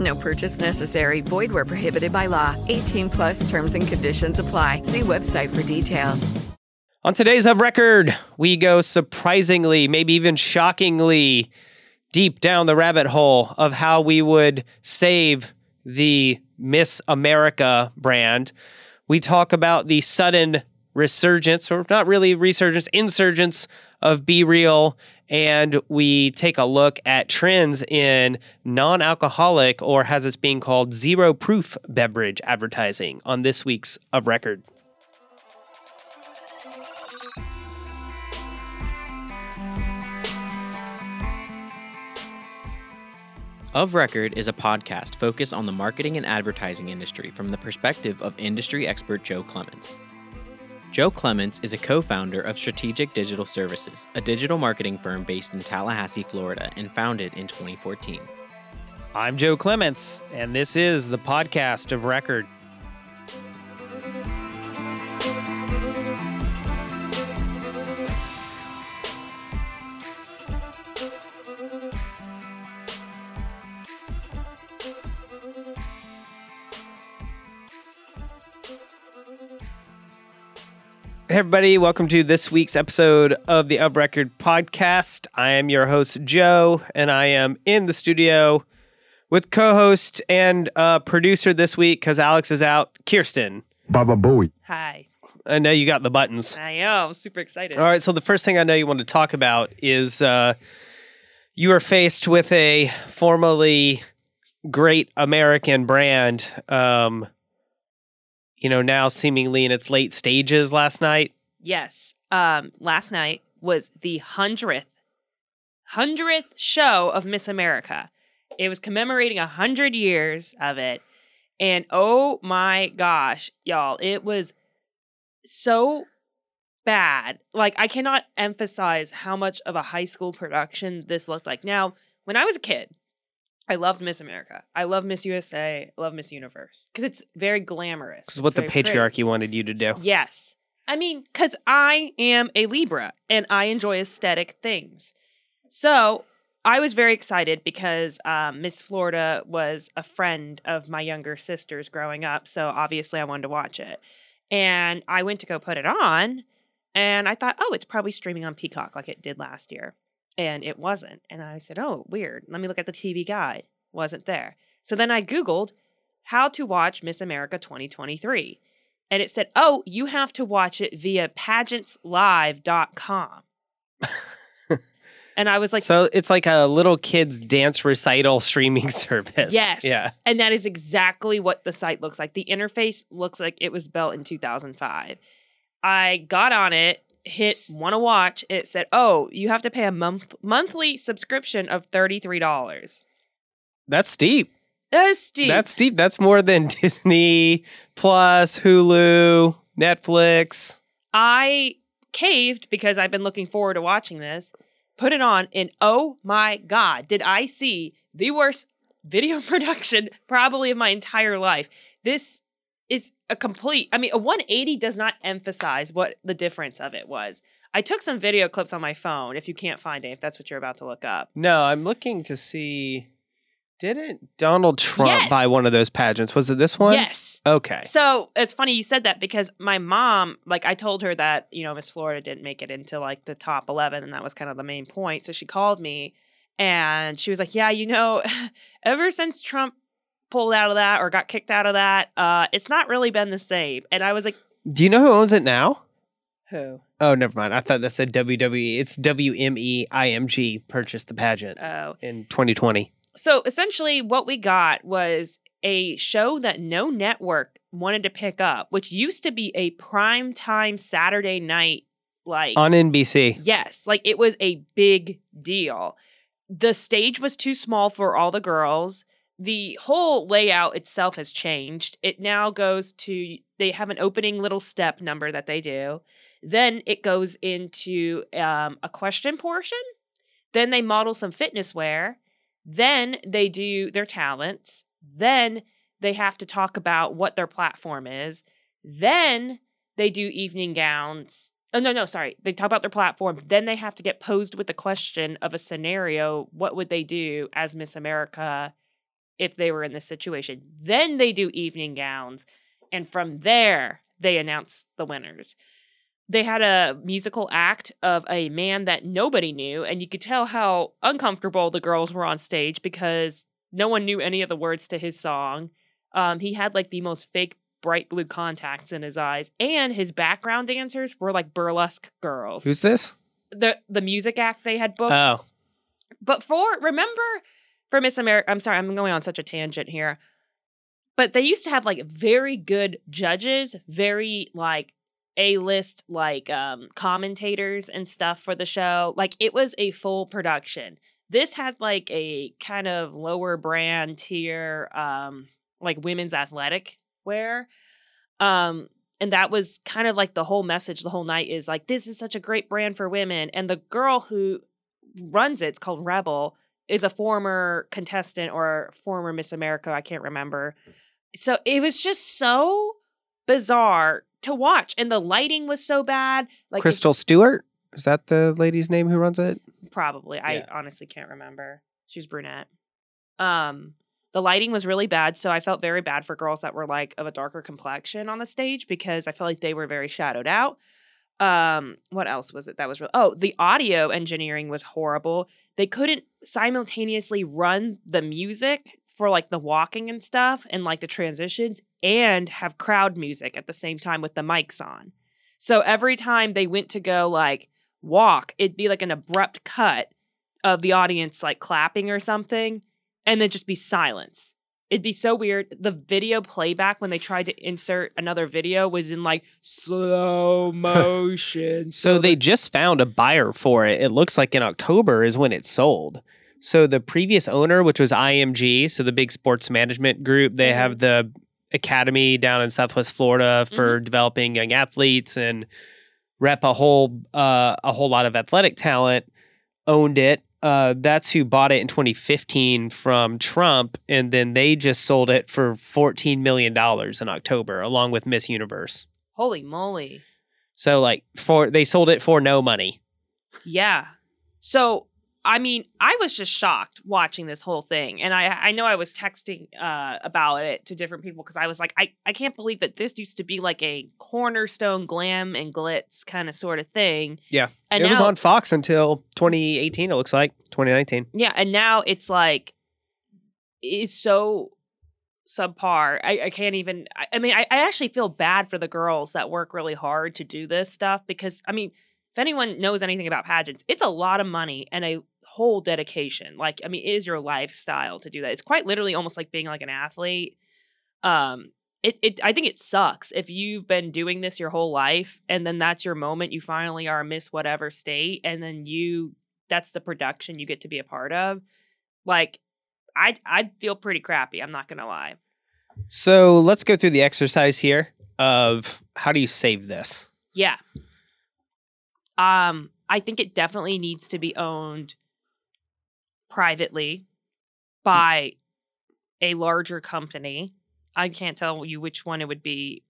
No purchase necessary. Void where prohibited by law. 18 plus terms and conditions apply. See website for details. On today's Of Record, we go surprisingly, maybe even shockingly deep down the rabbit hole of how we would save the Miss America brand. We talk about the sudden resurgence, or not really resurgence, insurgence of BeReal and we take a look at trends in non alcoholic, or as it's being called, zero proof beverage advertising on this week's Of Record. Of Record is a podcast focused on the marketing and advertising industry from the perspective of industry expert Joe Clements. Joe Clements is a co founder of Strategic Digital Services, a digital marketing firm based in Tallahassee, Florida, and founded in 2014. I'm Joe Clements, and this is the podcast of record. Hey everybody, welcome to this week's episode of the Of Record podcast. I am your host, Joe, and I am in the studio with co host and uh, producer this week because Alex is out, Kirsten. Baba Booey. Hi. I know you got the buttons. I am super excited. All right, so the first thing I know you want to talk about is uh, you are faced with a formerly great American brand. Um, you know, now seemingly in its late stages last night. Yes. Um, last night was the hundredth hundredth show of Miss America. It was commemorating a hundred years of it. And oh my gosh, y'all, it was so bad. Like I cannot emphasize how much of a high school production this looked like. Now, when I was a kid, I loved Miss America. I love Miss USA. I love Miss Universe because it's very glamorous. This is what the very pretty. patriarchy wanted you to do. Yes. I mean, because I am a Libra and I enjoy aesthetic things. So I was very excited because um, Miss Florida was a friend of my younger sister's growing up. So obviously I wanted to watch it. And I went to go put it on and I thought, oh, it's probably streaming on Peacock like it did last year. And it wasn't. And I said, oh, weird. Let me look at the TV guide. Wasn't there. So then I Googled how to watch Miss America 2023 and it said, "Oh, you have to watch it via pageantslive.com." and I was like, so it's like a little kid's dance recital streaming service. "Yes." Yeah. And that is exactly what the site looks like. The interface looks like it was built in 2005. I got on it, hit want to watch. It said, "Oh, you have to pay a month monthly subscription of $33." That's steep. That's steep. That's steep. That's more than Disney Plus, Hulu, Netflix. I caved because I've been looking forward to watching this. Put it on, and oh my god, did I see the worst video production probably of my entire life? This is a complete. I mean, a 180 does not emphasize what the difference of it was. I took some video clips on my phone. If you can't find it, if that's what you're about to look up. No, I'm looking to see. Didn't Donald Trump Yes. buy one of those pageants? Was it this one? Yes. Okay. So it's funny you said that because my mom, like, I told her that you know Miss Florida didn't make it into like the top 11, and that was kind of the main point. So she called me, and she was like, "Yeah, you know, ever since Trump pulled out of that or got kicked out of that, uh, it's not really been the same." And I was like, Do you know who owns it now? "Who? Oh, never mind. I thought that said WWE. It's WMEIMG purchased the pageant Oh." in 2020. So essentially, what we got was a show that no network wanted to pick up, which used to be a prime time Saturday night, like On NBC. Yes, like it was a big deal. The stage was too small for all the girls. The whole layout itself has changed. It now goes to they have an opening little step number that they do. Then it goes into um, a question portion. Then they model some fitness wear. Then they do their talents. Then they have to talk about what their platform is. Then they do evening gowns. Oh no, no, sorry. They talk about their platform. Then they have to get posed with the question of a scenario. What would they do as Miss America if they were in this situation? Then they do evening gowns. And from there, they announce the winners. They had a musical act of a man that nobody knew, and you could tell how uncomfortable the girls were on stage because no one knew any of the words to his song. Um, he had like the most fake bright blue contacts in his eyes, and his background dancers were like burlesque girls. Who's this? the the music act they had booked. Oh, But for remember for Miss America, I'm sorry, I'm going on such a tangent here. But they used to have like very good judges, very like A-list like um commentators and stuff for the show. Like it was a full production. This had like a kind of lower brand tier um like women's athletic wear. Um and that was kind of like the whole message the whole night is like this is such a great brand for women and the girl who runs it it's called rebel is a former contestant or former miss america i can't remember. So it was just so bizarre to watch and the lighting was so bad like if- Crystal Stewart? Is that the lady's name who runs it? probably i honestly can't remember. She was brunette. Um the lighting was really bad so i felt very bad for girls that were like of a darker complexion on the stage because i felt like they were very shadowed out um what else was it that was real? Oh the audio engineering was horrible. They couldn't simultaneously run the music for like the walking and stuff and like the transitions and have crowd music at the same time with the mics on. So every time they went to go like walk it'd be like an abrupt cut of the audience like clapping or something and then just be silence it'd be so weird the video playback when they tried to insert another video was in like slow motion So they just found a buyer for it. It looks like in October is when it sold. So the previous owner, which was IMG, so the big sports management group, they have the academy down in Southwest Florida for developing young athletes and rep a whole uh, a whole lot of athletic talent. Owned it. Uh, that's who bought it in 2015 from Trump, and then they just sold it for 14 million dollars in October, along with Miss Universe. holy moly So like for they sold it for no money. Yeah. So I mean, I was just shocked watching this whole thing, and I I know I was texting uh, about it to different people because I was like, I I can't believe that this used to be like a cornerstone glam and glitz kind of sort of thing. Yeah. and it now was on Fox until 2018. It looks like 2019. yeah, and now it's like it's so subpar. I, I can't even. I, I mean, I, I actually feel bad for the girls that work really hard to do this stuff because I mean, if anyone knows anything about pageants, it's a lot of money and a whole dedication. Like, I mean, it is your lifestyle to do that. It's quite literally almost like being like an athlete. Um, it, it I think it sucks if you've been doing this your whole life and then that's your moment. You finally are Miss whatever state, and then you that's the production you get to be a part of. Like, I'd I'd feel pretty crappy. I'm not gonna lie. So let's go through the exercise here of how do you save this? Yeah. Um, I think it definitely needs to be owned privately by a larger company. I can't tell you which one it would be.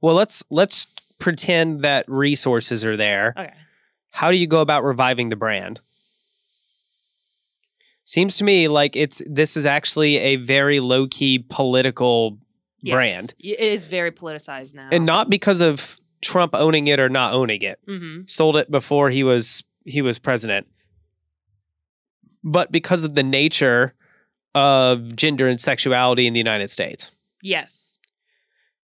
Well, let's let's pretend that resources are there. Okay. How do you go about reviving the brand? Seems to me like it's this is actually a very low key political Yes. brand, It is very politicized now. and not because of Trump owning it or not owning it. hmm Sold it before he was he was president, but because of the nature of gender and sexuality in the United States. Yes.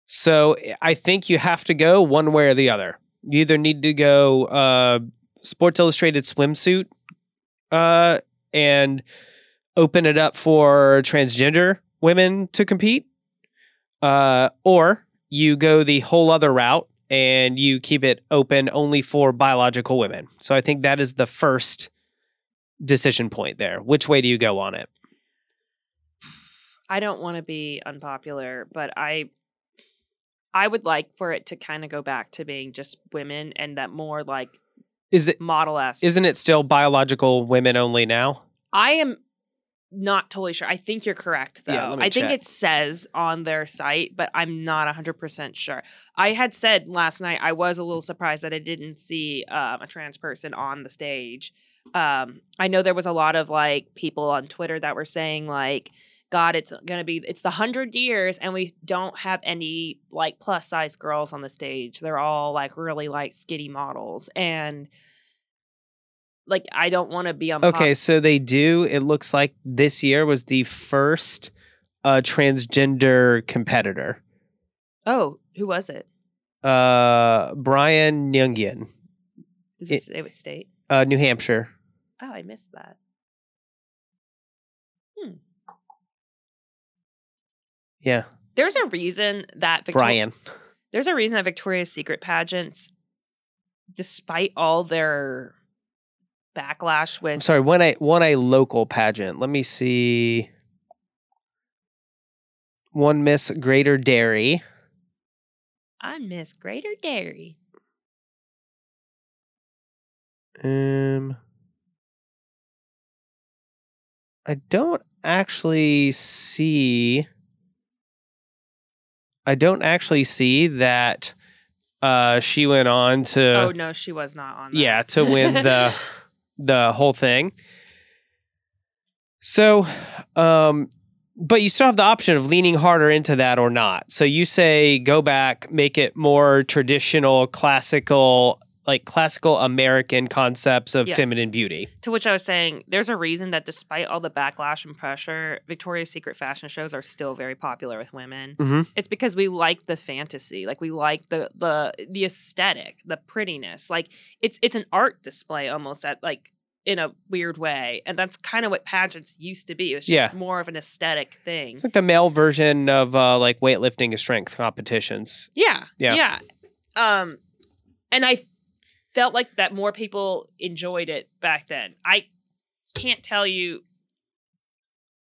So I think you have to go one way or the other. You either need to go uh, Sports Illustrated swimsuit uh, and open it up for transgender women to compete, uh, or you go the whole other route and you keep it open only for biological women. So I think that is the first decision point there. Which way do you go on it? I don't want to be unpopular, but I I would like for it to kind of go back to being just women and that more like Is it model s. isn't it still biological women only now? I am not totally sure. I think you're correct though. Yeah, let me I think it says on their site, but I'm not 100% sure. I had said last night I was a little surprised that I didn't see um, a trans person on the stage. Um, I know there was a lot of like people on Twitter that were saying like God, it's gonna be it's the hundred years, and we don't have any like plus size girls on the stage. They're all like really like skinny models, and like I don't want to be on. Okay, so they do. It looks like this year was the first uh, transgender competitor. Oh, who was it? Uh, Brian Nguyen, Does It- it say what state? uh, New Hampshire. Oh, I missed that. Hmm. Yeah, There's a reason that Victor- Brian. There's a reason that Victoria's Secret pageants, despite all their backlash I'm sorry, won a won a local pageant. Let me see. One Miss Greater Derry. I miss Greater Derry. Um, I don't actually see. I don't actually see that. Uh, she went on to. oh no, she was not on. That. yeah to win the the whole thing. So um but you still have the option of leaning harder into that or not. So you say go back make it more traditional classical like classical american concepts of Yes. feminine beauty To which I was saying, there's a reason that despite all the backlash and pressure, Victoria's Secret fashion shows are still very popular with women. Mhm. It's because we like the fantasy, like we like the the the aesthetic, the prettiness. Like it's it's an art display almost at like in a weird way, and that's kind of what pageants used to be. It was just Yeah. more of an aesthetic thing. it's like the male version of uh like weightlifting and strength competitions Yeah. Yeah. Yeah. Um and I felt like that more people enjoyed it back then. I can't tell you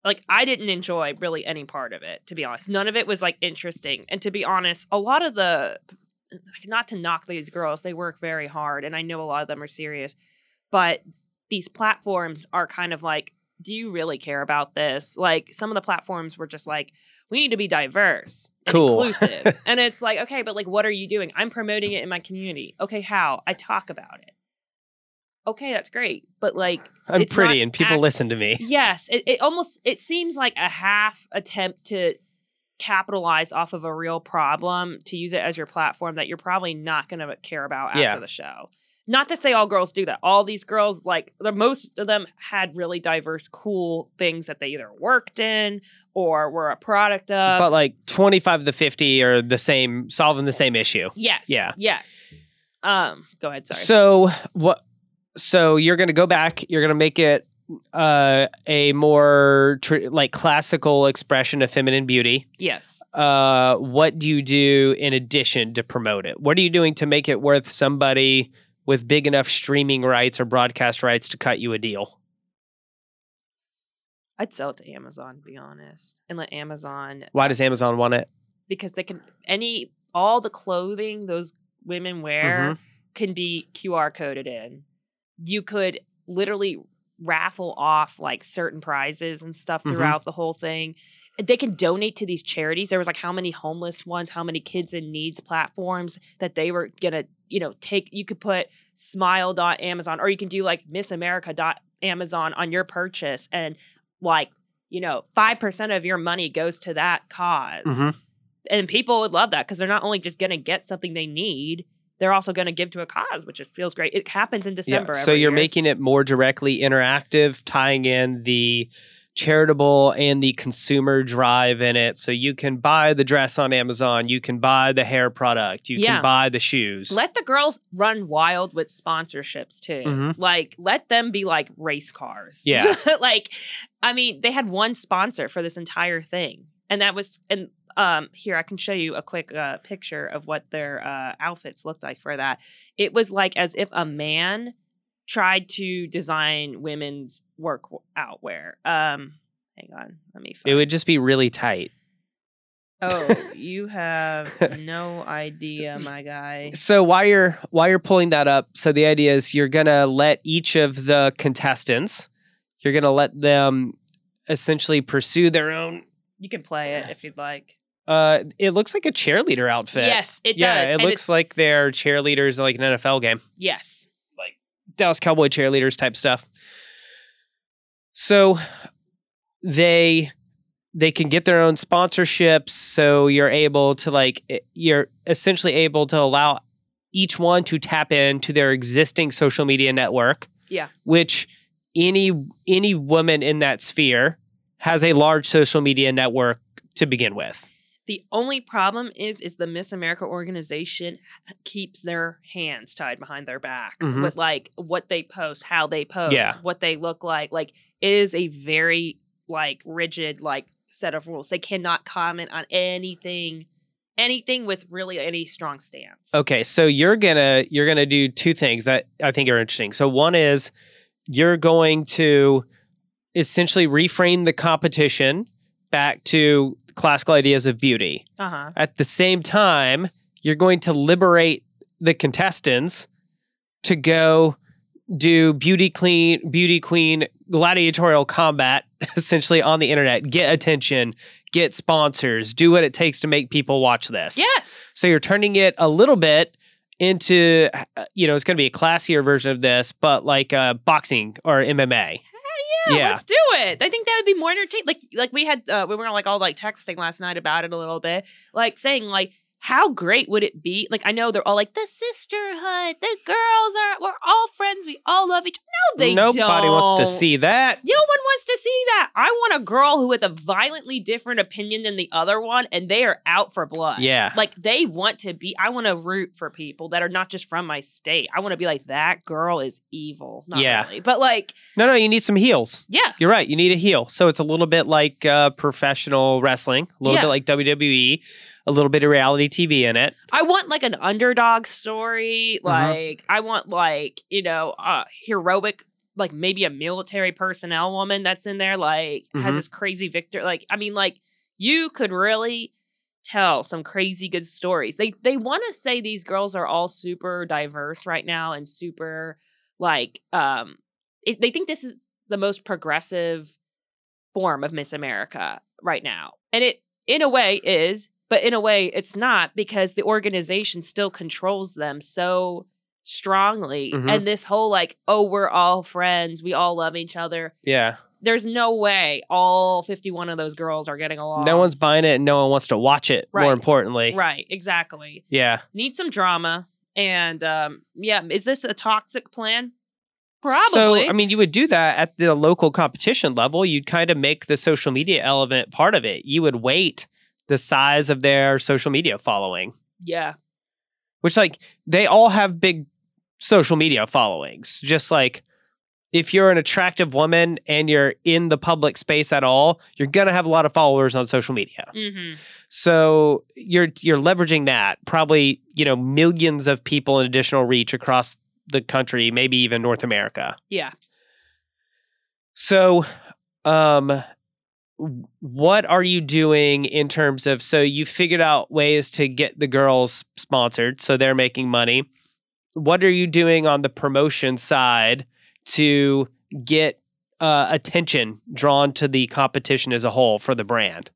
like I didn't enjoy really any part of it to be honest. None of it was like interesting. And to be honest, a lot of the not to knock these girls, they work very hard and I know a lot of them are serious. But these platforms are kind of like do you really care about this? Like some of the platforms were just like, we need to be diverse and Cool. inclusive. and it's like, okay, but like what are you doing? I'm promoting it in my community. Okay, how? I talk about it. Okay, that's great. But like i'm It's pretty and people act- listen to me yes, it, it almost it seems like a half attempt to capitalize off of a real problem to use it as your platform that you're probably not going to care about after Yeah. the show. Not to say all girls do that. All these girls, like the most of them, had really diverse, cool things that they either worked in or were a product of. but like 25 of the 50 are the same solving the same issue yes, yeah. yes. Um, go ahead. Sorry. So what? So you're going to go back. You're going to make it uh, a more tr- like classical expression of feminine beauty. yes. Uh, what do you do in addition to promote it? What are you doing to make it worth somebody with big enough streaming rights or broadcast rights to cut you a deal? I'd sell it to Amazon, to be honest, and let Amazon Why does Amazon want it? because they can any all the clothing those women wear Mm-hmm. can be QR coded in. You could literally raffle off like certain prizes and stuff Mhm. throughout the whole thing. They can donate to these charities. There was like how many homeless ones, how many kids in needs platforms that they were gonna, you know, take. You could put smile.amazon or you can do like missamerica.amazon on your purchase and like, you know, 5% of your money goes to that because Mhm. And people would love that because they're not only just gonna get something they need, they're also gonna give to a cause, which just feels great. It happens in December. So every you're year. making it more directly interactive, tying in the charitable and the consumer drive in it. So you can buy the dress on Amazon, you can buy the hair product, you Yeah. can buy the shoes. Let the girls run wild with sponsorships too. Mhm. Like, let them be like race cars. Yeah. like, I mean, they had one sponsor for this entire thing, and that was and um here I can show you a quick uh, picture of what their uh, outfits looked like for that. It was like as if a man tried to design women's work outwear. Um, hang on, let me. it would just be really tight. Oh, you have no idea, my guy. So while you're while you're pulling that up, so the idea is you're gonna let each of the contestants, you're gonna let them essentially pursue their own. You can play it if you'd like. Uh, it looks like a cheerleader outfit. Yes, it yeah, does. it and looks like they're cheerleaders in like an NFL game. yes. Dallas Cowboy cheerleaders type stuff. So they they can get their own sponsorships so you're able to like you're essentially able to allow each one to tap into their existing social media network. Yeah. Which any any woman in that sphere has a large social media network to begin with. The only problem is is the Miss America organization keeps their hands tied behind their backs Mhm. with like what they post, how they post, Yeah. what they look like. Like it is a very like rigid like set of rules. They cannot comment on anything anything with really any strong stance. Okay, so you're gonna you're gonna do two things that I think are interesting. So one is you're going to essentially reframe the competition back to classical ideas of beauty. Uh-huh. At the same time, you're going to liberate the contestants to go do beauty clean beauty queen gladiatorial combat essentially on the internet get attention get sponsors do what it takes to make people watch this Yes. so you're turning it a little bit into, uh, you know, it's going to be a classier version of this, but like uh, boxing or MMA. Yeah, let's do it. I think that would be more entertaining. Like, like we had, uh, we were like all like texting last night about it a little bit, like saying like, how great would it be? Like, I know they're all like the sisterhood, the girls are, we're all friends, we all love each. No, they Nobody wants to see that. No one wants to see that. I want a girl who has a violently different opinion than the other one, and they are out for blood. Yeah. Like they want to be. I want to root for people that are not just from my state. I want to be like that girl is evil. Not Yeah. really, but like, No, no, you need some heels. yeah, You're right. You need a heel. So it's a little bit like uh, professional wrestling, a little Yeah. bit like WWE, a little bit of reality TV in it. I want like an underdog story. Mm-hmm. Like I want like you know uh heroic like maybe a military personnel woman that's in there like has Mhm. this crazy victor like I mean like you could really tell some crazy good stories. They they want to say these girls are all super diverse right now and super like um it, they think this is the most progressive form of Miss America right now. And it in a way is, but in a way it's not because the organization still controls them so strongly. Mhm. And this whole like, oh, we're all friends, we all love each other. Yeah. There's no way all 51 of those girls are getting along. No one's buying it and no one wants to watch it, Right. more importantly. right, exactly. Yeah. Need some drama. And um yeah, is this a toxic plan? Probably. So, I mean, you would do that at the local competition level. You'd kind of make the social media element part of it. You would weight the size of their social media following, yeah. which, like, they all have big social media followings. Just like if you're an attractive woman and you're in the public space at all, you're going to have a lot of followers on social media. Mm-hmm. So you're you're leveraging that probably you know millions of people in additional reach across the country, maybe even North America. Yeah. So, um, what are you doing in terms of? So you figured out ways to get the girls sponsored, so they're making money. What are you doing on the promotion side to get uh, attention drawn to the competition as a whole for the brand?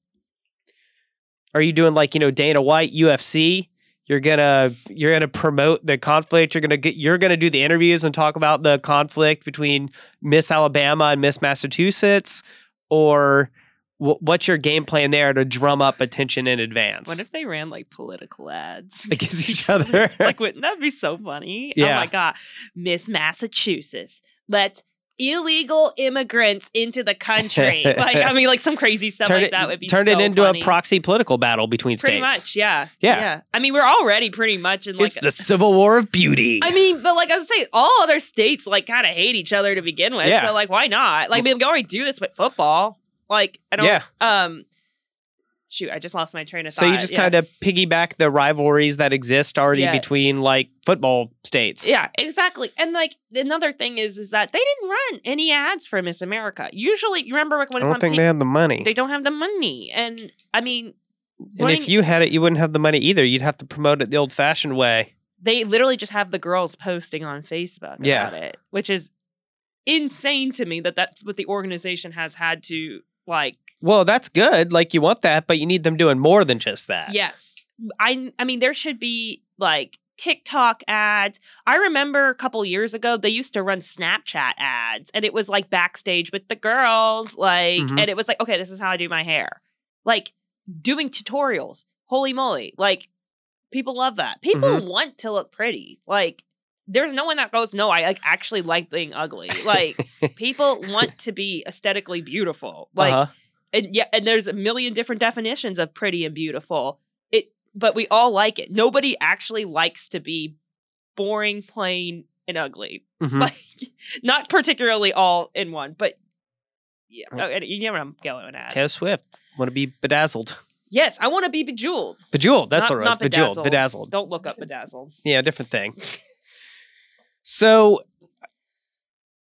Are you doing like you know Dana White UFC? You're gonna you're gonna promote the conflict. You're gonna get you're gonna do the interviews and talk about the conflict between Miss Alabama and Miss Massachusetts, or what's your game plan there to drum up attention in advance What if they ran like political ads against each other? like, wouldn't that be so funny? Oh yeah. Oh my god, Miss Massachusetts, let's illegal immigrants into the country. like, I mean, like some crazy stuff turn like it, that would be turned so it into funny. a proxy political battle between Pretty states. Pretty much, yeah, Yeah. I mean, we're already pretty much in like. it's the Civil War of Beauty. I mean, but like I was saying, all other states like kind of hate each other to begin with. Yeah. So like, why not? Like, I mean, we already do this with football. Like, I don't. Yeah. Um. Shoot, I just lost my train of thought. so you just yeah. kind of piggyback the rivalries that exist already Yeah. between like football states. Yeah, exactly. And like another thing is, is that they didn't run any ads for Miss America. Usually, you remember like, when I don't on think they had the money. they don't have the money. And I mean, and running- if you had it, you wouldn't have the money either. You'd have to promote it the old-fashioned way. they literally just have the girls posting on Facebook Yeah. about it, which is insane to me that that's what the organization has had to like Well, that's good. Like you want that, but you need them doing more than just that. Yes. I I mean there should be like TikTok ads. I remember a couple years ago they used to run Snapchat ads and it was like backstage with the girls like Mhm. and it was like okay this is how I do my hair. Like doing tutorials. Holy moly. Like people love that. People want to look pretty. Like there's no one that goes no I like actually like being ugly. Like people want to be aesthetically beautiful. Like Uh-huh. and yeah, and there's a million different definitions of pretty and beautiful. It, but we all like it. Nobody actually likes to be boring, plain, and ugly. Mhm. Like, not particularly all in one, but yeah, you know what I'm going at. Taylor Swift want to be bedazzled. Yes, I want to be bejeweled. Bejeweled. That's Not- what it was. Bejeweled. bedazzled. Bedazzled. Don't look up bedazzled. Yeah, different thing. so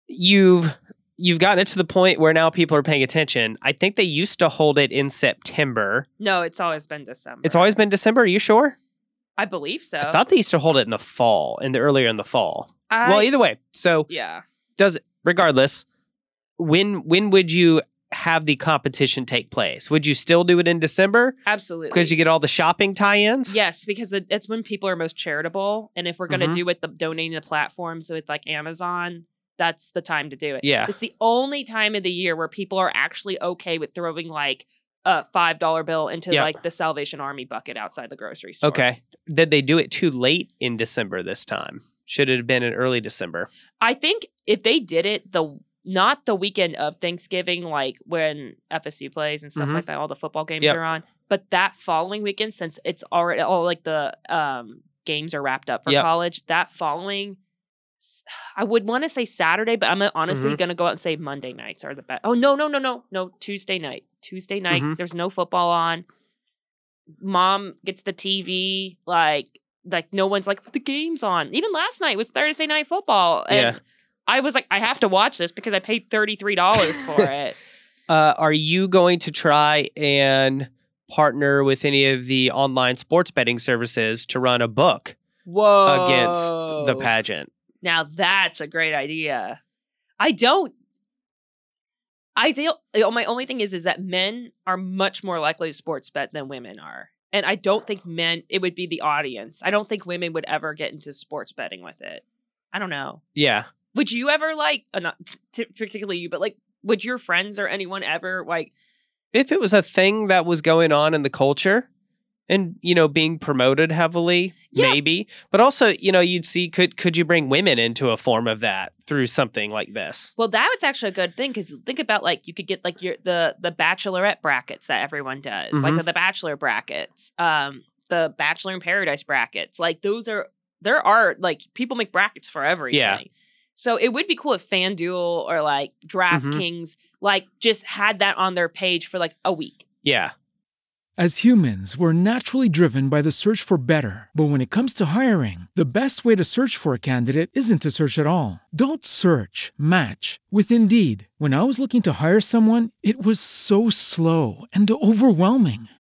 you've you've gotten it to the point where now people are paying attention. I think they used to hold it in September. No, it's always been December. It's always been December. Are you sure? I believe so. I thought they used to hold it in the fall, in the earlier in the fall. I- well, either way. So yeah. does regardless, when when would you have the competition take place? Would you still do it in December Absolutely. because you get all the shopping tie-ins? Yes, because it- it's when people are most charitable, and if we're gonna Mhm. do with the donating the platforms with like Amazon, that's the time to do it. Yeah. it's the only time of the year where people are actually okay with throwing like a five dollar bill into Yep. like the Salvation Army bucket outside the grocery store. Okay. Did they do it too late in December this time? Should it have been in early December? I think if they did it the not the weekend of Thanksgiving, like when FSU plays and stuff Mhm. like that, all the football games Yep. are on, but that following weekend, since it's already all like the um games are wrapped up for Yep. college, that following, I would want to say Saturday, but I'm honestly Mhm. gonna go out and say Monday nights are the best. Oh no, no, no, no, no, Tuesday night. Tuesday night, Mhm. there's no football on. Mom gets the TV, like like no one's like the game's on. Even last night was Thursday night football, and Yeah. I was like, I have to watch this because I paid thirty three dollars for it. Uh, are you going to try and partner with any of the online sports betting services to run a book Whoa! against the pageant? Now that's a great idea. I don't. I feel my only thing is is that men are much more likely to sports bet than women are, and I don't think men. It would be the audience. I don't think women would ever get into sports betting with it. I don't know. Yeah. Would you ever like? Uh, not t- particularly you, but like, would your friends or anyone ever like? If it was a thing that was going on in the culture and, you know, being promoted heavily, Yeah. maybe. But also, you know, you'd see could could you bring women into a form of that through something like this? Well, that's actually a good thing because think about like you could get like your the the bachelorette brackets that everyone does, like Mhm. the, the bachelor brackets, um, the bachelor in paradise brackets. Like those are there are like people make brackets for everything. So it would be cool if FanDuel or like mm-hmm. DraftKings like just had that on their page for like a week. Yeah. As humans, we're naturally driven by the search for better. But when it comes to hiring, the best way to search for a candidate isn't to search at all. Don't search, match with Indeed. When I was looking to hire someone, it was so slow and overwhelming.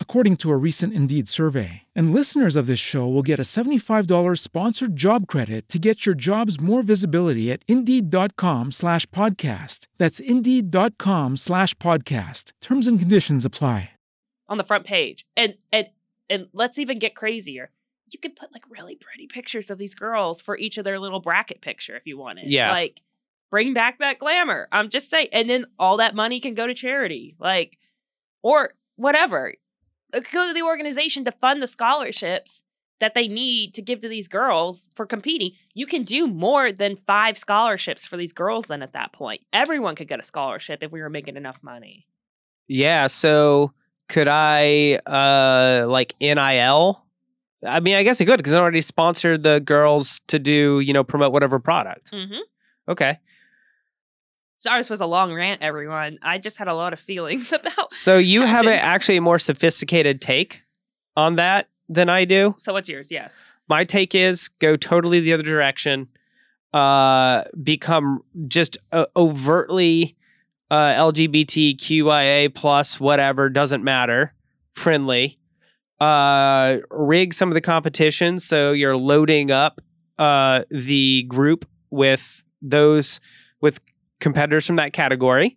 according to a recent Indeed survey. And listeners of this show will get a $75 sponsored job credit to get your jobs more visibility at Indeed.com slash podcast. That's Indeed.com slash podcast. Terms and conditions apply. on the front page. And and and let's even get crazier. You could put like really pretty pictures of these girls for each of their little bracket picture if you wanted. Yeah. Like bring back that glamour. I'm just saying. And then all that money can go to charity. Like or whatever. It could go to the organization to fund the scholarships that they need to give to these girls for competing. You can do more than five scholarships for these girls then at that point. Everyone could get a scholarship if we were making enough money. Yeah. So could I uh like NIL? I mean, I guess I could because I already sponsored the girls to do, you know, promote whatever product. Mm-hmm. Okay. Sorry, this was a long rant, everyone. I just had a lot of feelings about. So you have a, actually a more sophisticated take on that than I do. So what's yours? Yes. My take is go totally the other direction. Uh, become just uh, overtly uh, LGBTQIA plus whatever doesn't matter friendly. Uh, rig some of the competition so you're loading up uh the group with those with competitors from that category,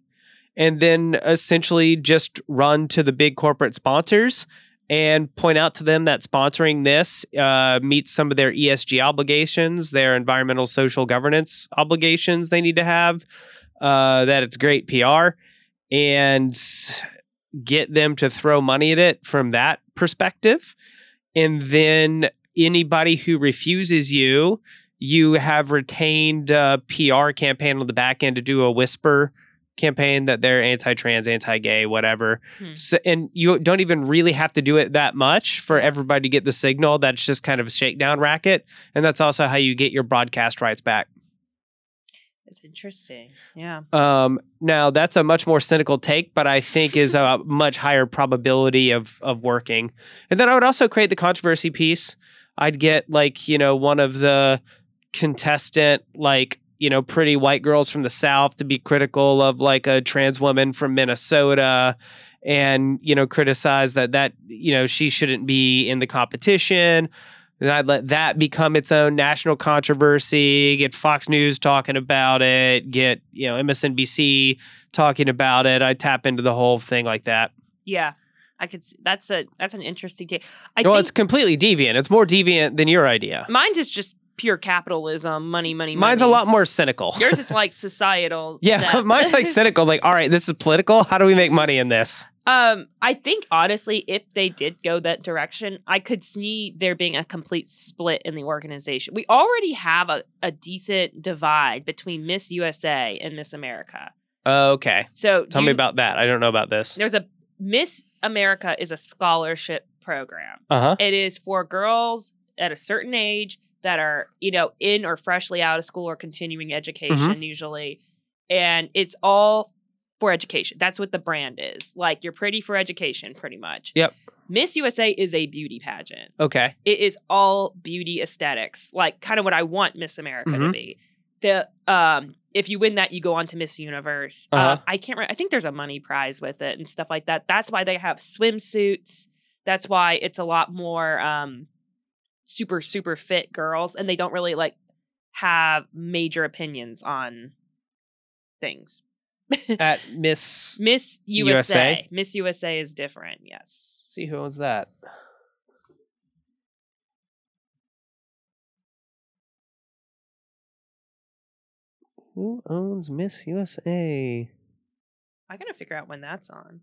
and then essentially just run to the big corporate sponsors and point out to them that sponsoring this uh, meets some of their ESG obligations, their environmental social governance obligations they need to have, uh, that it's great PR, and get them to throw money at it from that perspective. And then anybody who refuses you, you have retained a PR campaign on the back end to do a whisper campaign that they're anti-trans, anti-gay, whatever. Hmm. So, and you don't even really have to do it that much for everybody to get the signal. That's just kind of a shakedown racket, and that's also how you get your broadcast rights back. It's interesting. Yeah. Um, now that's a much more cynical take, but I think is a much higher probability of of working. And then I would also create the controversy piece. I'd get like you know one of the contestant like you know pretty white girls from the south to be critical of like a trans woman from Minnesota and you know criticize that that you know she shouldn't be in the competition and I'd let that become its own national controversy, get Fox News talking about it, get, you know, MSNBC talking about it. I tap into the whole thing like that. Yeah. I could. See, that's a that's an interesting take. I well, it's completely deviant. It's more deviant than your idea. Mine is just pure capitalism, money, money, money. Mine's a lot more cynical. Yours is like societal. yeah, mine's like cynical. Like, all right, this is political. How do we make money in this? Um, I think honestly, if they did go that direction, I could see there being a complete split in the organization. We already have a, a decent divide between Miss USA and Miss America. Okay, So tell do me about that. I don't know about this. there's a Miss America is a scholarship program. Uh huh. It is for girls at a certain age that are, you know, in or freshly out of school or continuing education Mm-hmm. usually. And it's all for education. That's what the brand is. Like you're pretty for education pretty much. Yep. Miss USA is a beauty pageant. Okay. It is all beauty aesthetics, like kind of what I want Miss America to Mhm. be. The um if you win that you go on to Miss Universe. Uh, Uh-huh. I can't re- I think there's a money prize with it and stuff like that. That's why they have swimsuits. That's why it's a lot more um super super fit girls and they don't really like have major opinions on things. At Miss. Miss USA. USA? Miss USA is different, yes. see who owns that. Who owns Miss USA? I gotta figure out when that's on.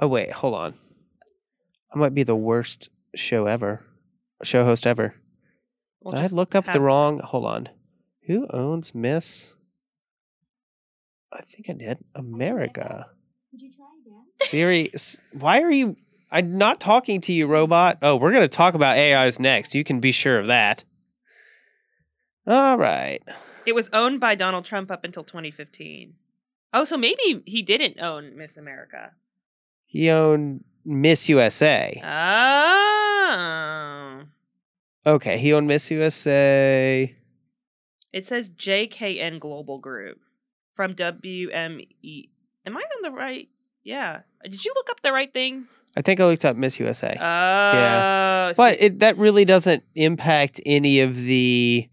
Oh wait, hold on. I might be the worst show ever, show host ever. We'll Did I look up the wrong? Hold on. Who owns Miss? I think I did. America. Siri, why are you? I'm not talking to you, robot. Oh, we're gonna talk about AIs next. You can be sure of that. All right. It was owned by Donald Trump up until 2015. Oh, so maybe he didn't own Miss America. He owned Miss USA. Oh. Oh. Okay, he owned Miss USA. It says JKN Global Group from WME. Am I on the right? Yeah. Uh, did you look up the right thing? I think I looked up Miss USA. Oh. yeah. but it, that really doesn't impact any of the.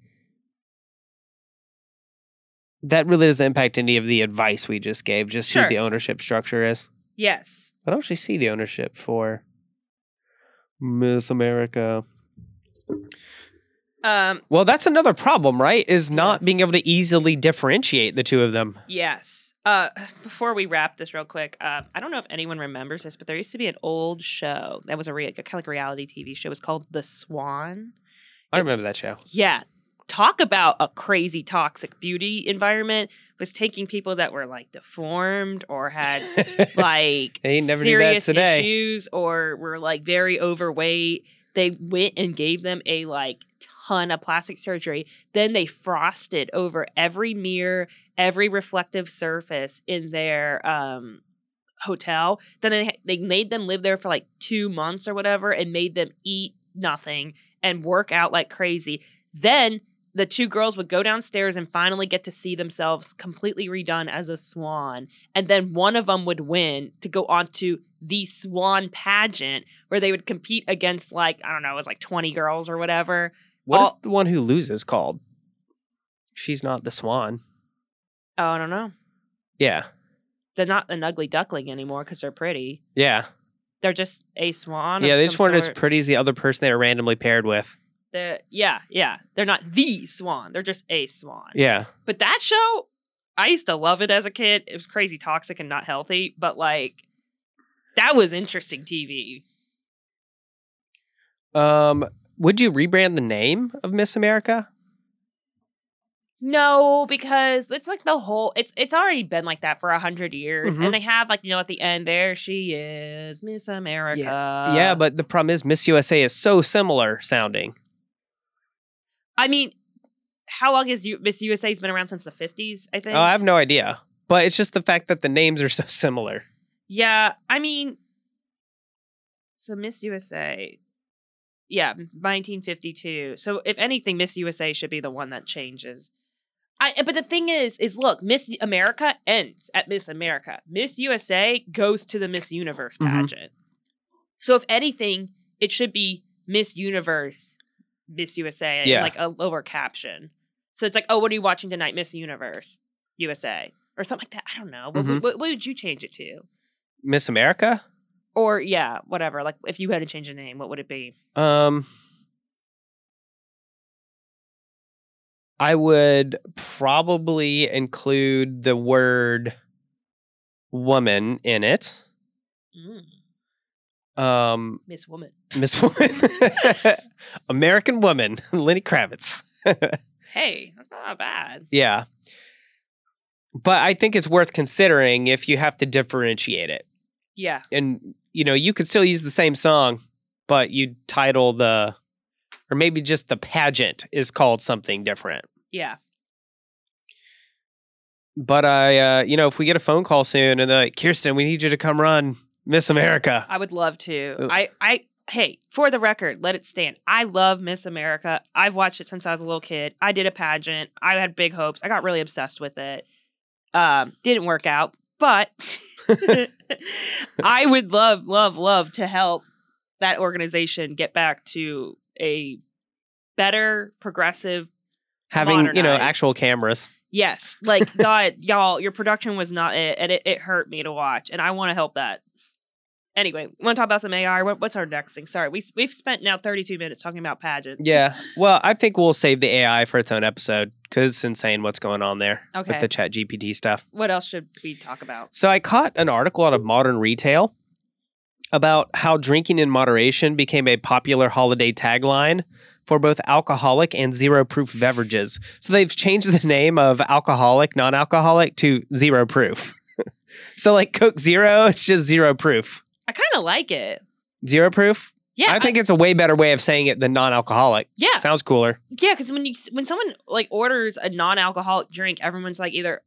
That really doesn't impact any of the advice we just gave, just Sure. who the ownership structure is. yes. I don't actually see the ownership for Miss America. Um. Well, that's another problem, right? Is not being able to easily differentiate the two of them. Yes. Uh, before we wrap this real quick, um, I don't know if anyone remembers this, but there used to be an old show that was a re- kind of like reality TV show. It was called The Swan. I remember that show. Yeah. Talk about a crazy toxic beauty environment. Was taking people that were like deformed or had like They never do that serious today. issues or were like very overweight. They went and gave them a like ton of plastic surgery. Then they frosted over every mirror, every reflective surface in their um hotel. Then they they made them live there for like 2 months or whatever and made them eat nothing and work out like crazy. Then the two girls would go downstairs and finally get to see themselves completely redone as a swan. And then one of them would win to go on to the swan pageant where they would compete against like, I don't know, it was like 20 girls or whatever. What is All- the one who loses called? She's not the swan. Oh, I don't know. Yeah. They're not an ugly duckling anymore because they're pretty. Yeah. They're just a swan. yeah, they just weren't as pretty as the other person they were randomly paired with. They're, yeah, yeah. They're not the swan. They're just a swan. Yeah. But that show, I used to love it as a kid. It was crazy toxic and not healthy, but like that was interesting TV. Um, would you rebrand the name of Miss America? No, because it's like the whole it's it's already been like that for a hundred years. Mhm. And they have like, you know, at the end, there she is, Miss America. yeah, but the problem is Miss USA is so similar sounding. I mean, how long has you Miss USA's been around since the fifties, I think? Oh, I have no idea. But it's just the fact that the names are so similar. Yeah, I mean, so Miss USA, yeah, 1952. So if anything, Miss USA should be the one that changes. I but the thing is, is look, Miss America ends at Miss America. Miss USA goes to the Miss Universe Mhm. pageant. So if anything, it should be Miss Universe, Miss USA, and Yeah. like a lower caption. So it's like, oh, what are you watching tonight, Miss Universe USA, or something like that. I don't know. What, Mhm. what, what would you change it to? Miss America? Or yeah, whatever. Like if you had to change the name, what would it be? Um I would probably include the word woman in it. Mm, Um Miss Woman. Miss Woman. American woman, Lenny Kravitz. Hey, that's not bad. Yeah. But I think it's worth considering if you have to differentiate it. Yeah. And you know, you could still use the same song, but you title the or maybe just the pageant is called something different. Yeah. But I uh, you know, if we get a phone call soon and they're like, Kirsten, we need you to come run Miss America. I would love to. I I hey, for the record, let it stand. I love Miss America. I've watched it since I was a little kid. I did a pageant. I had big hopes. I got really obsessed with it. Um, didn't work out, but I would love, love, love to help that organization get back to a better, progressive Having, you know, actual cameras. Yes, like God, y'all, your production was not it, and it, it hurt me to watch, and I want to help that. Anyway, want to talk about some AI? What, what's our next thing? Sorry, we we've spent now thirty two minutes talking about pageants. Yeah. Well, I think we'll save the AI for its own episode because it's insane what's going on there Okay. with the ChatGPT stuff. What else should we talk about? So I caught an article out of Modern Retail about how drinking in moderation became a popular holiday tagline for both alcoholic and zero proof beverages. So they've changed the name of alcoholic, non alcoholic to zero proof. so like Coke Zero, it's just zero proof. I kind of like it. Zero proof? Yeah, I think it's a way better way of saying it than non alcoholic. yeah, Sounds cooler. yeah. Because when you when someone like orders a non alcoholic drink, everyone's like either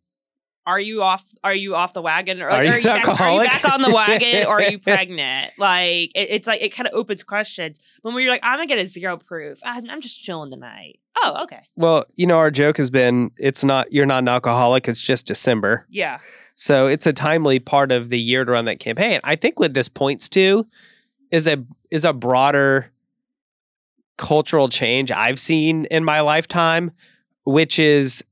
are you off are you off the wagon or Are like, you are, you back, are you back on the wagon or are you pregnant like it, it's like it kind of opens questions when we're like i'm gonna get a zero proof I'm, I'm just chilling tonight oh okay Well, you know, our joke has been it's not you're not an alcoholic, it's just December. yeah So it's a timely part of the year to run that campaign. I think what this points to is a is a broader cultural change I've seen in my lifetime, which is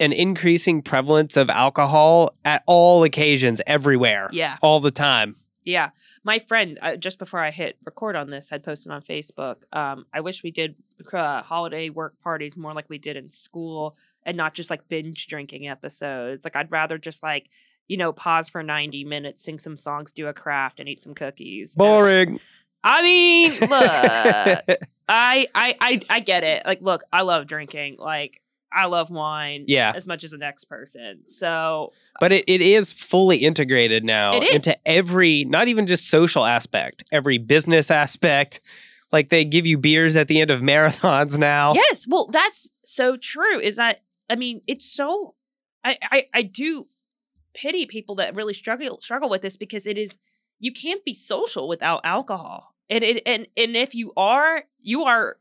an increasing prevalence of alcohol at all occasions everywhere. yeah All the time. Yeah, my friend uh, just before I hit record on this had posted on Facebook. Um, I wish we did uh, holiday work parties more like we did in school, and not just like binge drinking episodes. Like I'd rather just like you know pause for ninety minutes, sing some songs, do a craft, and eat some cookies. And- Boring. I mean, look, I, I I I get it. Like, look, I love drinking. Like. I love wine Yeah. as much as the next person. So But it, it is fully integrated now into every, not even just social aspect, every business aspect. Like they give you beers at the end of marathons now. Yes, well, that's so true. Is that I mean, it's so I I, I do pity people that really struggle struggle with this because it is you can't be social without alcohol. And it and and if you are, you are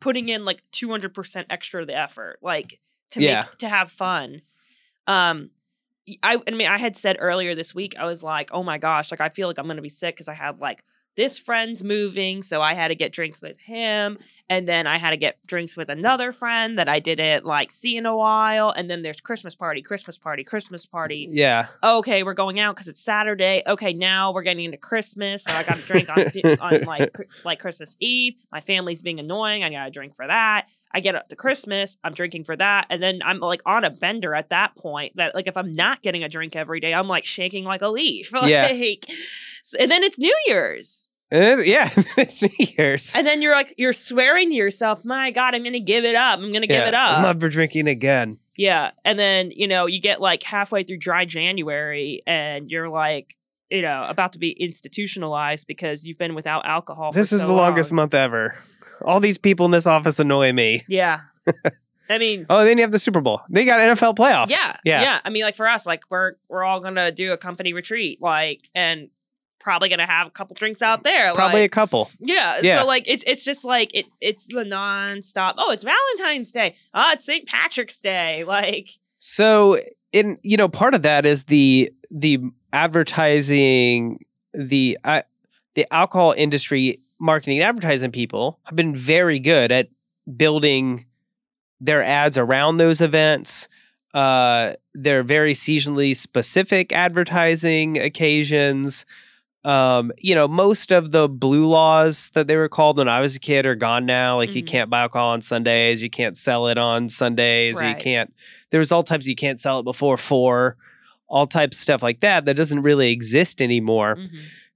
putting in like 200% extra of the effort like to Yeah. make to have fun. Um I, I mean, I had said earlier this week, I was like, oh my gosh, like I feel like I'm gonna be sick because I had like this friend's moving, so I had to get drinks with him, and then I had to get drinks with another friend that I didn't like see in a while, and then there's Christmas party, Christmas party, Christmas party. Yeah. Okay, we're going out because it's Saturday. Okay, now we're getting into Christmas, so I got to drink on, on like like Christmas Eve. My family's being annoying. I got to drink for that. I get up to Christmas, I'm drinking for that, and then I'm like on a bender at that point. That like if I'm not getting a drink every day, I'm like shaking like a leaf. Yeah. Like, and then it's New Year's. Yeah. it's New Year's. And then you're like, you're swearing to yourself, my God, I'm going to give it up. I'm going to give Yeah, it up. I'm never drinking again. yeah. And then, you know, you get like halfway through dry January and you're like, you know, about to be institutionalized because you've been without alcohol. for This is so the longest long. month ever. All these people in this office annoy me. Yeah. I mean, Oh, then you have the Super Bowl. They got NFL playoffs. yeah, Yeah. yeah. I mean, like for us, like we're we're all gonna do a company retreat, like, and probably gonna have a couple drinks out there. Probably like, a couple. Yeah. Yeah. So like it's it's just like it it's the nonstop. Oh, it's Valentine's Day. Oh, it's St. Patrick's Day. Like So in you know part of that is the the advertising the uh, the alcohol industry marketing and advertising people have been very good at building their ads around those events. Uh, they're very seasonally specific advertising occasions. Um, you know, most of the blue laws that they were called when I was a kid are gone now. Like you Mhm. can't buy alcohol on Sundays, you can't sell it on Sundays, you can't. There's all types you can't sell it before four, all types of stuff like that that doesn't really exist anymore. mhm.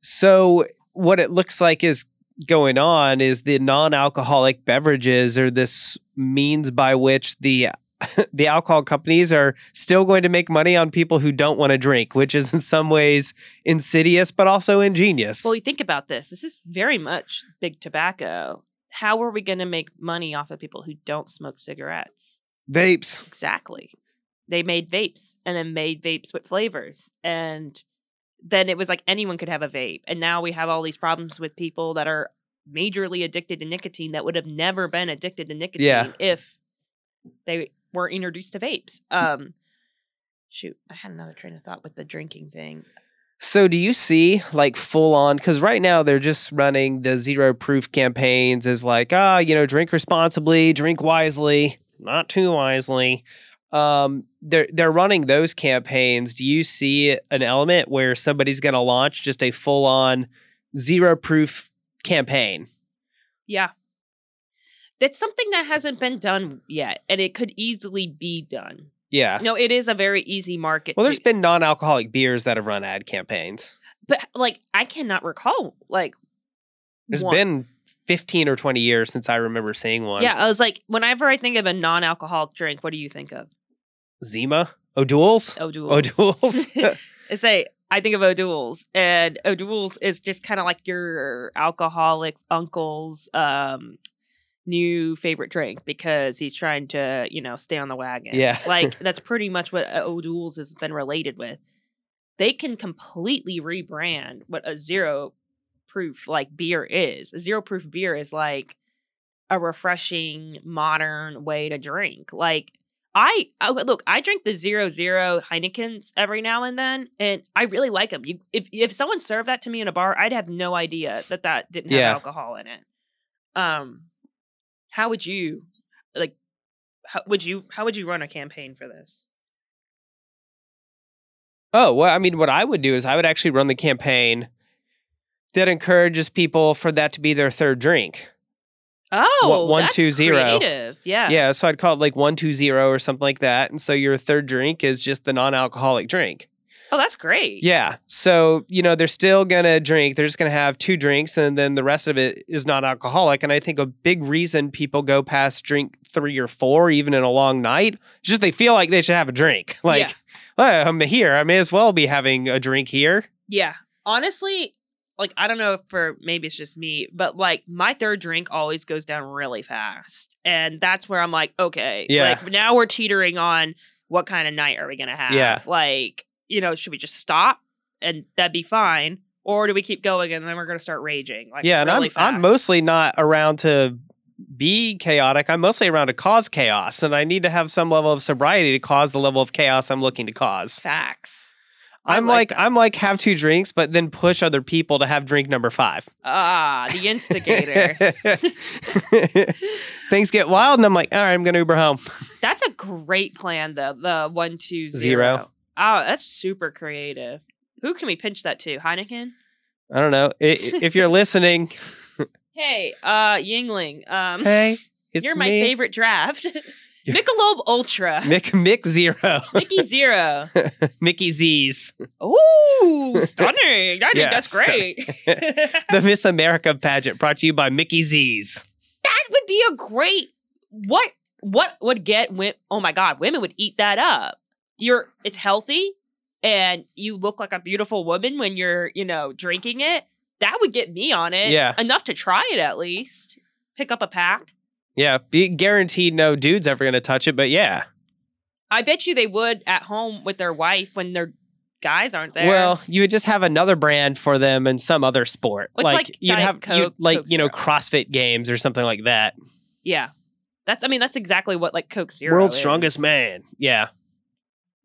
So what it looks like is going on is the non-alcoholic beverages are this means by which the the alcohol companies are still going to make money on people who don't want to drink, which is in some ways insidious but also ingenious. Well, you think about this. This is very much big tobacco. How are we going to make money off of people who don't smoke cigarettes? Vapes. Exactly. They made vapes and then made vapes with flavors. And then it was like anyone could have a vape. And now we have all these problems with people that are majorly addicted to nicotine that would have never been addicted to nicotine Yeah. if they were introduced to vapes. Um shoot, I had another train of thought with the drinking thing. So do you see like full on cuz right now they're just running the zero proof campaigns as like ah, you know, drink responsibly, drink wisely, not too wisely. Um they're they're running those campaigns. Do you see an element where somebody's going to launch just a full on zero proof campaign? Yeah. That's something that hasn't been done yet, and it could easily be done. Yeah. No, it is a very easy market. Well, to- there's been non-alcoholic beers that have run ad campaigns. but like I cannot recall like There's one. been 15 or 20 years since I remember seeing one. Yeah, I was like, whenever I think of a non-alcoholic drink, what do you think of? Zima, O'Doul's. O'Doul's. O'Doul's. I say I think of O'Doul's, and O'Doul's is just kind of like your alcoholic uncle's um, new favorite drink because he's trying to, you know, stay on the wagon. Yeah. like that's pretty much what uh, O'Doul's has been related with. They can completely rebrand what a zero proof like beer is. A zero proof beer is like a refreshing modern way to drink. Like I oh, look, I drink the zero zero Heinekens every now and then, and I really like them. You, if if someone served that to me in a bar, I'd have no idea that that didn't have Yeah. alcohol in it. Um, how would you like? How would you how would you run a campaign for this? Oh, well, I mean, what I would do is I would actually run the campaign that encourages people for that to be their third drink. Oh, one, that's two, zero. creative. Yeah, Yeah, so I'd call it like one two zero or something like that. And so your third drink is just the non-alcoholic drink. Oh, that's great. Yeah. So, you know, they're still going to drink. They're just going to have two drinks and then the rest of it is not alcoholic. And I think a big reason people go past drink three or four, even in a long night, is just they feel like they should have a drink. Like, Yeah. well, I'm here. I may as well be having a drink here. Yeah. Honestly, like I don't know if for maybe it's just me, but like my third drink always goes down really fast. And that's where I'm like, okay, Yeah. like now we're teetering on what kind of night are we gonna have? Yeah. Like, you know, should we just stop and that'd be fine? Or do we keep going and then we're gonna start raging? Like yeah. And I'm, fast. I'm mostly not around to be chaotic. I'm mostly around to cause chaos. And I need to have some level of sobriety to cause the level of chaos I'm looking to cause. facts. I'm like like, I'm like have two drinks, but then push other people to have drink number five. Ah, the instigator. Things get wild, and I'm like, all right, I'm gonna Uber home. that's a great plan though. The one two Zero. zero. Oh, that's super creative. Who can we pinch that to? Heineken? I don't know I- i- if you're listening. Hey, uh, Yuengling, um, Hey, it's you're my me, favorite draft. Michelob Ultra, Mick Mick Zero, Mickey Zero. Mickey Z's, Ooh, stunning! I think Yeah, that's great. the Miss America pageant brought to you by Mickey Z's. that would be a great. What? What would get? Wi- oh my God, women would eat that up. You're. It's healthy, and you look like a beautiful woman when you're, you know, drinking it. That would get me on it. Yeah. enough to try it at least. Pick up a pack. Yeah, be guaranteed no dude's ever gonna touch it, but yeah. I bet you they would at home with their wife when their guys aren't there. Well, you would just have another brand for them in some other sport. Well, it's like you'd Diet have you'd- like Coke you know Zero. CrossFit games or something like that. yeah, that's. I mean, that's exactly what like Coke Zero. World's is. strongest man. Yeah.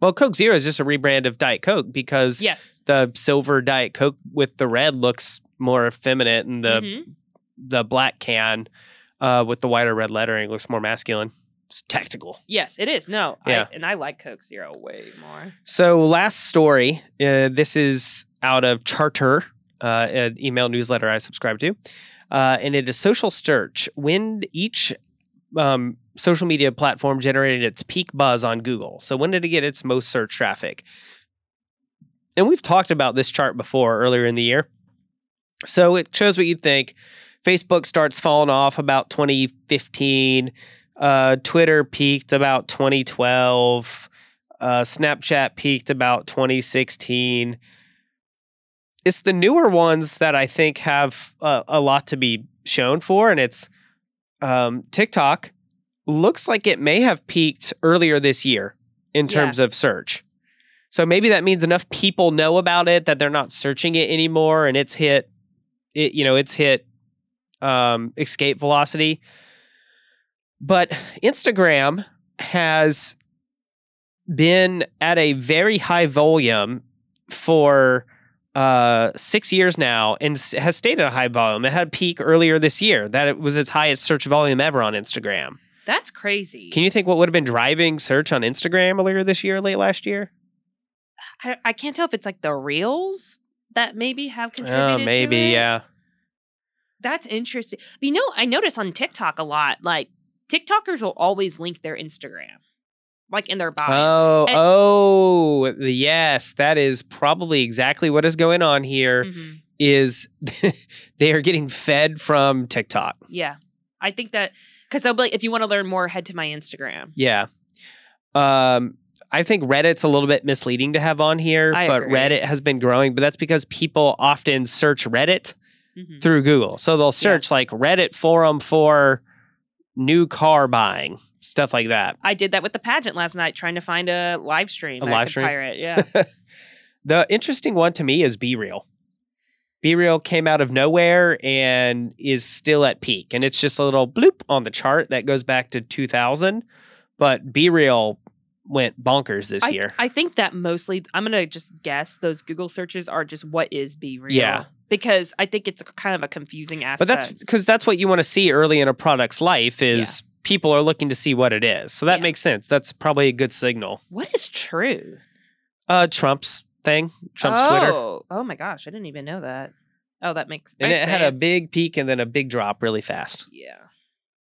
Well, Coke Zero is just a rebrand of Diet Coke because Yes. the silver Diet Coke with the red looks more effeminate, and the Mhm. the black can uh, with the wider red lettering looks more masculine. It's tactical. Yes, it is. No, Yeah. I, and I like Coke Zero way more. So, last story. Uh, this is out of Charter, uh, an email newsletter I subscribe to, uh, and it is social search. When each um, social media platform generated its peak buzz on Google. So, when did it get its most search traffic? And we've talked about this chart before earlier in the year. So, it shows what you'd think. Facebook starts falling off about 2015. Uh, Twitter peaked about 2012. Uh, Snapchat peaked about 2016. It's the newer ones that I think have uh, a lot to be shown for, and it's um, TikTok. Looks like it may have peaked earlier this year in Yeah. terms of search. So maybe that means enough people know about it that they're not searching it anymore, and it's hit, it you know, it's hit um, escape velocity. But Instagram has been at a very high volume for uh, six years now and has stayed at a high volume. It had a peak earlier this year. That it was its highest search volume ever on Instagram. That's crazy. Can you think what would have been driving search on Instagram earlier this year, late last year? I, I can't tell if it's like the reels that maybe have Oh, contributed. to maybe, yeah. That's interesting. But you know, I notice on TikTok a lot. Like TikTokers will always link their Instagram, like in their bio. Oh, And- oh, yes, that is probably exactly what is going on here. Mhm. Is they are getting fed from TikTok. Yeah, I think that because they'll be like, if you want to learn more, head to my Instagram. Yeah. Um, I think Reddit's a little bit misleading to have on here, I but agree. Reddit has been growing, but that's because people often search Reddit Mhm. through Google. So they'll search like Reddit forum for new car buying, stuff like that. I did that with the pageant last night, trying to find a live stream. A live stream? pirate. Yeah. the interesting one to me is BeReal. Be Real came out of nowhere and is still at peak. And it's just a little bloop on the chart that goes back to 2000. But BeReal went bonkers this I, year. I think that mostly, I'm gonna just guess those Google searches are just what is BeReal. Yeah. Because I think it's kind of a confusing aspect. but that's because that's what you want to see early in a product's life is people are looking to see what it is. So that Yeah. makes sense. That's probably a good signal. what is true. Uh, Trump's thing, Trump's Twitter. Oh, oh my gosh, I didn't even know that. Oh, that makes. Sense. And it had a big peak and then a big drop really fast. Yeah,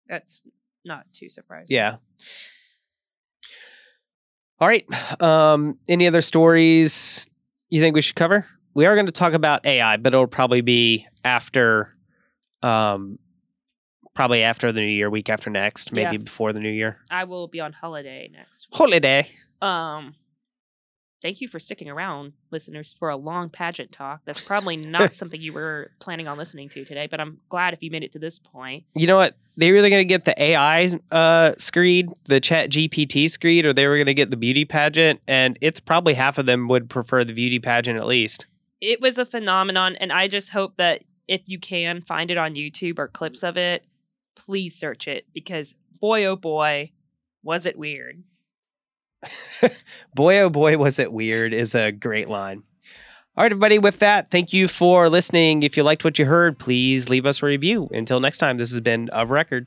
that's not too surprising. Yeah. All right. Um, any other stories you think we should cover? We are going to talk about AI, but it'll probably be after, um, probably after the new year, week after next, maybe Yeah. before the new year. I will be on holiday next. week. Holiday. Um, thank you for sticking around, listeners, for a long pageant talk. That's probably not something you were planning on listening to today, but I'm glad if you made it to this point. You know what? They were either going to get the AI uh, screed, the ChatGPT screed, or they were going to get the beauty pageant. And it's probably half of them would prefer the beauty pageant at least. It was a phenomenon, and I just hope that if you can find it on YouTube or clips of it, please search it because boy, oh boy, was it weird. boy, oh boy, was it weird is a great line. All right, everybody, with that, thank you for listening. If you liked what you heard, please leave us a review. Until next time, this has been Of Record.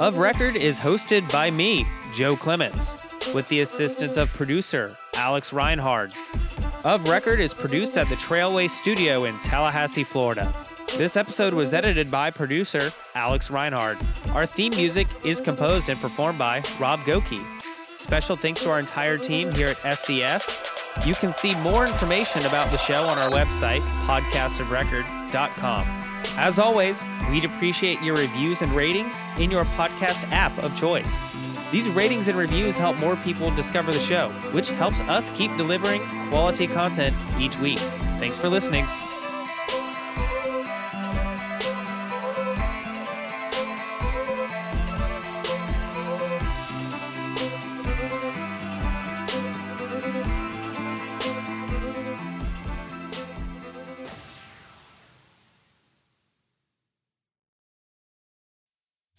Of Record is hosted by me, Joe Clements, with the assistance of producer Alex Reinhard. Of Record is produced at the Trailway Studio in Tallahassee, Florida. This episode was edited by producer Alex Reinhard. Our theme music is composed and performed by Rob Goki. Special thanks to our entire team here at SDS. You can see more information about the show on our website, podcastofrecord.com. As always, we'd appreciate your reviews and ratings in your podcast app of choice. These ratings and reviews help more people discover the show, which helps us keep delivering quality content each week. Thanks for listening.